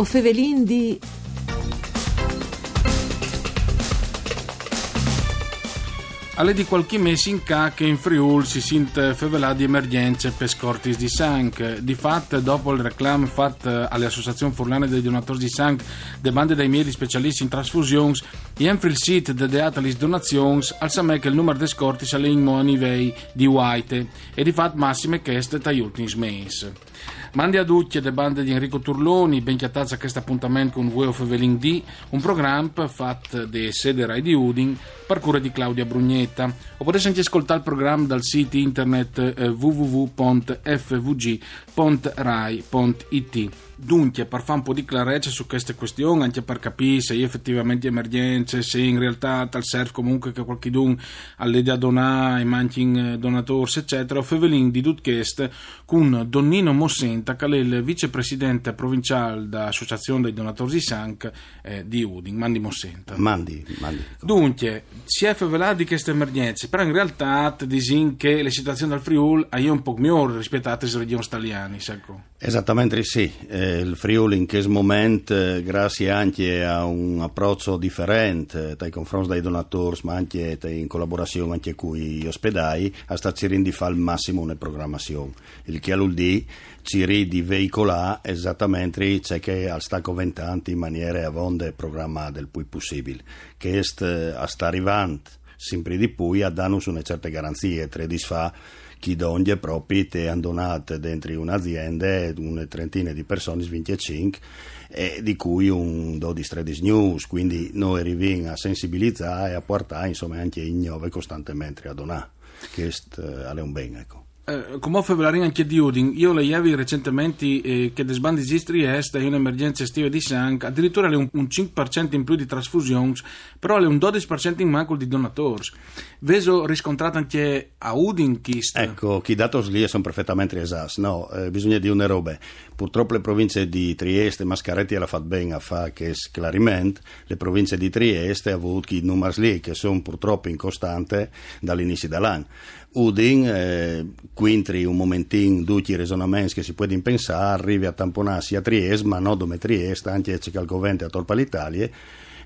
O fevelin di... Alle di qualche mese in ca che in Friul si sint fevelà di emergenze per scortis di sangue. Di fatto, dopo il reclam fatto alle associazioni furlane dei donatori di sangue, de bande dei miei specialisti in trasfusioni, e anche il sito dedicato alle donazioni, al sa che il numero di scortis alle in livello di white e di fatto massime che est aiuti in smes. Mandi a tutti le bande di Enrico Turloni, ben chiattazza a questo appuntamento con Way of Evelyn D, un programma fatto di sede Rai di Udin, per di Claudia Brugnetta. O potete anche ascoltare il programma dal sito internet eh, www.fvg.rai.it. Dunque, per fare un po' di chiarezza su queste questioni, anche per capire se effettivamente emergenze, se in realtà tal serve comunque che qualcuno all'idea donare, i manchi donatori, eccetera, Fevelin di Dutchest con Donnino Mossenta, che è il vicepresidente provinciale dell'Associazione dei Donatori di Sanc eh, di Udin. Mandi Mossenta. Mandi, mandi. Dunque, si è favelato di queste emergenze, però in realtà disin che le situazioni del Friuli è un po' migliore rispetto a altre regioni italiane. Ecco. Esattamente sì, eh, il Friuli in questo momento, eh, grazie anche a un approccio differente dai confronti dei donatori, ma anche in collaborazione anche con gli ospedali, sta cercando di fare il massimo nella programmazione. Il che dire ci di veicolare esattamente ciò che al sta coventanti in maniera avonde programmata il più possibile, che è sta arrivando sempre di più a darnos una certa garanzie, tre di fa chi donde proprio te hanno donato dentro un'azienda una trentina di persone, 25, e di cui un 12-13 news, quindi noi arriviamo a sensibilizzare e a portare insomma anche in ignove costantemente a donare, che è un bene. Ecco. Eh, come febbraio anche di Udin, io le levi recentemente eh, che desbandi esistri est è un'emergenza estiva di sangue, addirittura è un, un 5% in più di trasfusioni, però è un 12% in manco di donatori. Veso riscontrato anche a Udin chist. Ecco, chi dato lì sono perfettamente esatti, no, eh, bisogna dire una roba. Purtroppo le province di Trieste, Mascaretti l'ha fatto bene a fare che sclarimento, le province di Trieste hanno avuto i numeri lì che sono purtroppo in costante dall'inizio dell'anno. Udin, eh, quintri un momentino tutti i ragionamenti che si può pensare, arrivi a tamponarsi a Trieste, ma non come Trieste, anche il Covente a Torpa l'Italia,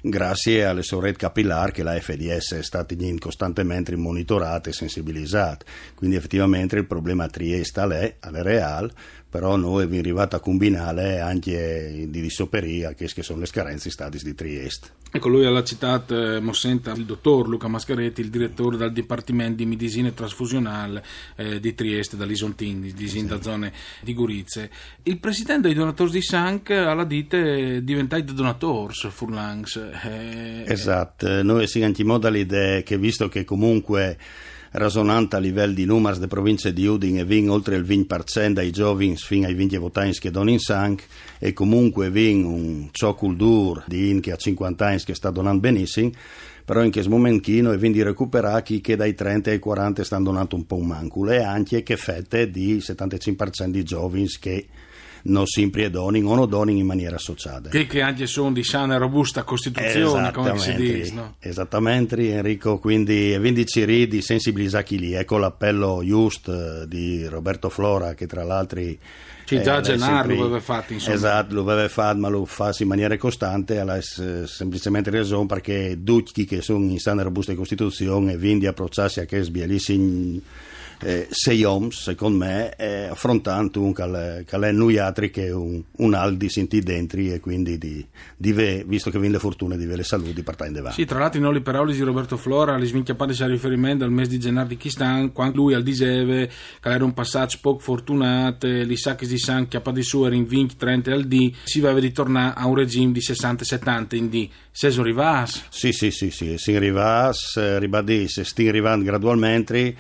grazie alle sorrette capillari che la FDS è stata costantemente monitorata e sensibilizzata. Quindi effettivamente il problema a Trieste è, è reale, però noi abbiamo arrivato a combinare anche di dissoperia che sono le scarenze stati di Trieste. Ecco, lui ha citato eh, Mossenta, il dottor Luca Mascaretti, il direttore del Dipartimento di Medicina Trasfusionale eh, di Trieste, dall'Isontin, di, di sì. zone di Gurizze. Il presidente dei donatori di Sanc alla dite diventai donators Furlangs. Eh, esatto, noi siamo in modo l'idea che visto che comunque ragionante a livello di numeri delle province di Udin e vin oltre il 20% dei giovani fino ai 20 votanti che donano in sang e comunque vin un ciò cultura di in che ha 50 anni che sta donando benissimo però in questo momentino e quindi recuperare chi che dai 30 ai 40 stanno donando un po' un manculo e anche che fette di 75% di giovani che non sempre donin o non donin in maniera associata. Che, che anche sono di sana e robusta costituzione, come si dice. No? Esattamente Enrico, quindi, quindi ci di sensibilizzare chi lì. Ecco l'appello just eh, di Roberto Flora che tra l'altro... Sì, già eh, Gennaro lo aveva fatto, insomma. Esatto, lo aveva fatto, ma lo fa in maniera costante, alla semplicemente ragione perché tutti che sono in sana robusta costituzione e quindi approcciarsi a che sbialissi eh, sei oms, secondo me, eh, affrontando un che è noi altri che un, un aldi senti dentro e quindi di, di ve, visto che viene le fortune di ve le salute partire in Sì, tra l'altro in parole di Roberto Flora, le sminchiappate a riferimento al mese di gennaio di Chistan, quando lui al diseve che era un passaggio poco fortunato, li sacchi di San chiappati su era in 20-30 al D, si va a ritornare a un regime di 60-70 in D. Se sono rivas? Sì, sì, sì, sì, si rivas, eh, ribadisce, sti arrivando gradualmente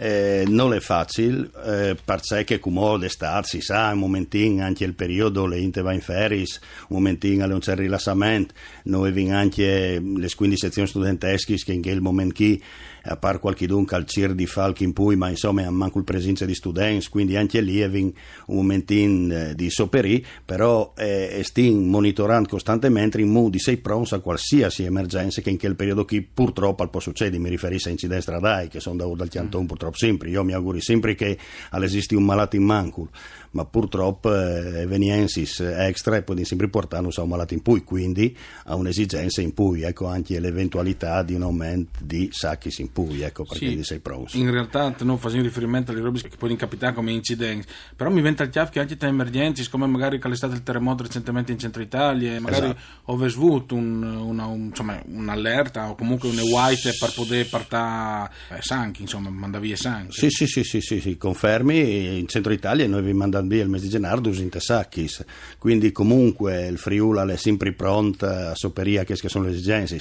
eh, non è facile, eh, perché come d'estate si sa, un momentino anche il periodo, le inte va in feris, un momentino alle un certo rilassamento, noi abbiamo anche le 15 sezioni studentesche che in quel momento a parte qualche dunque al CIR di Falchi in Pui, ma insomma ha manco il presenza di studenti, quindi anche lì è un momentino eh, di soperi, però eh, stiamo monitorando costantemente in modo di sei pronti a qualsiasi emergenza che in quel periodo qui purtroppo al può succedere, mi riferisco a incidenti stradali che sono da, dal Chianton mm. purtroppo sempre, io mi auguro sempre che esisti un malato in manco, ma purtroppo eh, veniensis extra e poi sempre portare un malato in pui, quindi ha un'esigenza in pui, ecco anche l'eventualità di un aumento di sacchi in pui, ecco perché sì, sei pronto. In realtà non facendo riferimento alle robe che può incapitare come incidenti, però mi venta il chiave che anche tra emergenze, come magari che è stato il terremoto recentemente in centro Italia, magari esatto. ho avuto un, una, un, insomma, un'allerta o comunque un white per poter partare eh, sanchi, insomma, mandare via sanchi. Sì, sì, sì, sì, sì, sì, confermi, in centro Italia noi vi mandiamo via il mese di gennaio usando sacchi, quindi comunque il Friuli è sempre pronto a sopperire a che sono le esigenze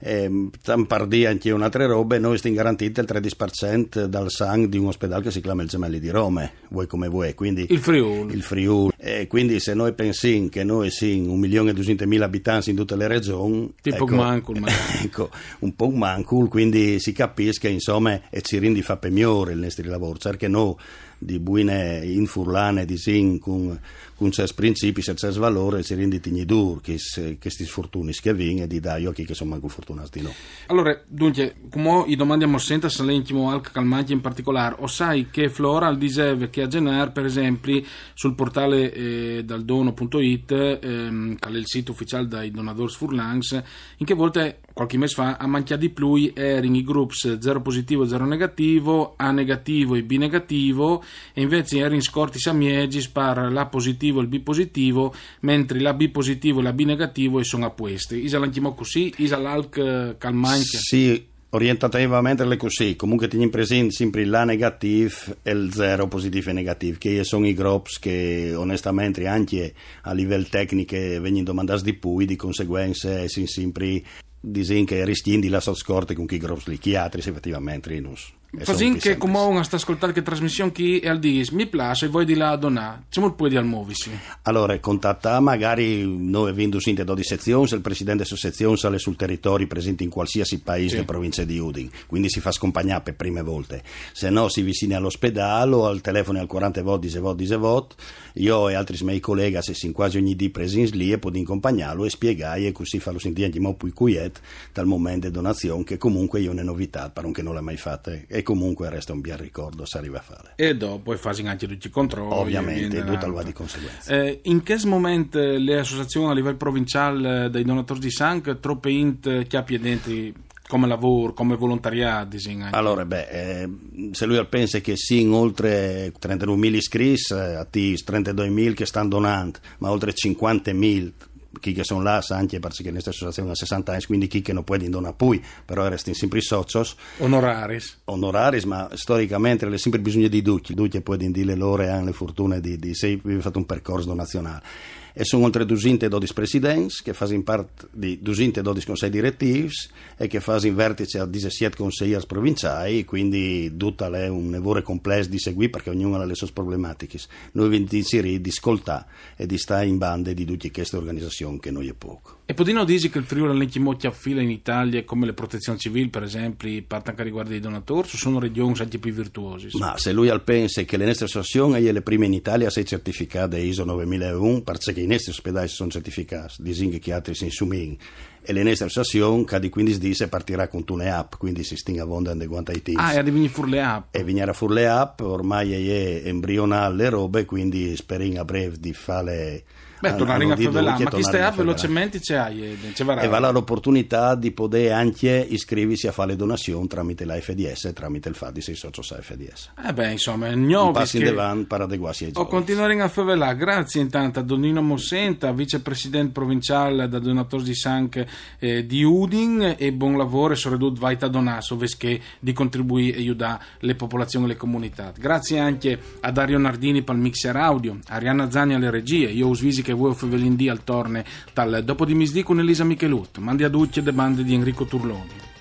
eh, Tampardi anche un'altra roba noi stiamo garantiti il 13% dal sangue di un ospedale che si chiama il Gemelli di Roma vuoi come vuoi quindi il Friuli, il Friuli. E quindi se noi pensiamo che noi siamo un milione e duecentomila abitanti in tutte le regioni tipo ecco, mancul, ecco, un po' mancul quindi si capisce insomma e ci rende fa per migliore il nostro lavoro. Perché noi di buine infurlane di sin con, con certi principi, certi valori, si rende tignidur che questi sfortuni che vincono e di dai occhi che sono manco fortunati di no. Allora, dunque, come i domandiamo sempre se l'intimo al calmante in particolare, o sai che Flora al diseve che a Genar, per esempio, sul portale eh, daldono.it, ehm, che è il sito ufficiale dei donatori Furlans, in che volte qualche mese fa a manchiare di più erano i groups 0 positivo, 0 negativo, A negativo e B negativo e invece erano scorti samiegi per l'A positivo e il B positivo mentre la B positivo e la B negativo sono a questi. Isa l'anchimo così, isa l'alc calmanche. Sì, orientativamente è così, comunque teniamo presente sempre l'A negativo e il 0 positivo e negativo, che sono i groups che onestamente anche a livello tecnico vengono domandati di più, di conseguenza sono sempre disin che rischiandi la scorte con chi grossi chi altri effettivamente rinus. Così che come uno sta ascoltando che trasmissione chi e al dis? Mi piace e voi di là a donare c'è molto poi di al muovisi allora contatta magari noi avendo sinte 12 sezioni il presidente della sezione sale sul territorio presente in qualsiasi paese sì. della provincia di Udin quindi si fa scompagnare per prime volte. Se no si vicina all'ospedale o al telefono al 40 volt 10 volt 10 volt. Io e altri miei colleghi se si quasi ogni dì presenti lì e posso accompagnarlo e spiegare e così farlo sentire anche mo più quiet dal momento di donazione che comunque io ne novità per che non l'ha mai fatta. e comunque resta un bel ricordo se arriva a fare. E dopo fai anche tutti i controlli. Ovviamente, tutta la di conseguenza. Eh, in che momento le associazioni a livello provinciale dei donatori di sangue troppe int che abbia dentro come lavoro, come volontariato? Allora, beh, eh, se lui pensa che sì, in oltre 31.000 iscritti, eh, a 32.000 che stanno donando, ma oltre 50.000 chi che sono là anche perché che questa associazione ha 60 anni quindi chi che non può non poi però restano sempre socios. Onoraris. Onoraris ma storicamente le sempre bisogno di ducchi ducchi può dire loro e hanno le fortune di, di se fatto un percorso nazionale e sono oltre 212 presidenti che fanno parte di 212 consigli direttivi e che fanno vertice a 17 consiglieri provinciali quindi tutta è un lavoro complesso di seguire perché ognuno ha le sue problematiche noi vi inserire di ascoltare e di stare in bande di tutte queste organizzazioni che noi è poco. E Podino dice che il Friuli è molto affila in Italia come le protezioni civili per esempio parte anche riguardo ai donatori o sono regioni anche più virtuose ma se lui pensa che le nostre associazioni sono le prime in Italia a essere certificate ISO 9001 perché i nostri ospedali sono certificati, disinghe che altri si insummin. E le nostre associazioni, che di 15 disse partirà con une app, quindi si stinga vonda in quanto ai teams. Ah, e venire fur le app. E venire fur le app, ormai è embrionale le robe, quindi speriamo a breve di fare Beh, tornare a Favelà, ma chi stai velocemente c'è, c'è e va l'opportunità di poter anche iscriversi a fare le donazioni tramite la FDS tramite il FADI sei socio sa FDS. Eh beh, insomma, un passo in avanti per adeguarsi ai giovani. O continuare a Favelà, grazie intanto a Donino Mossenta, vicepresidente provinciale da Donatori di Sanc eh, di Udin e buon lavoro e soprattutto vai a donasso, che di contribuire e aiutare le popolazioni e le comunità. Grazie anche a Dario Nardini per il mixer audio, a Arianna Zani alle regie, io us visi che vuoi fevelindì al torne tal dopo di misdì con Elisa Michelut, mandi a ducce de bande di Enrico Turloni.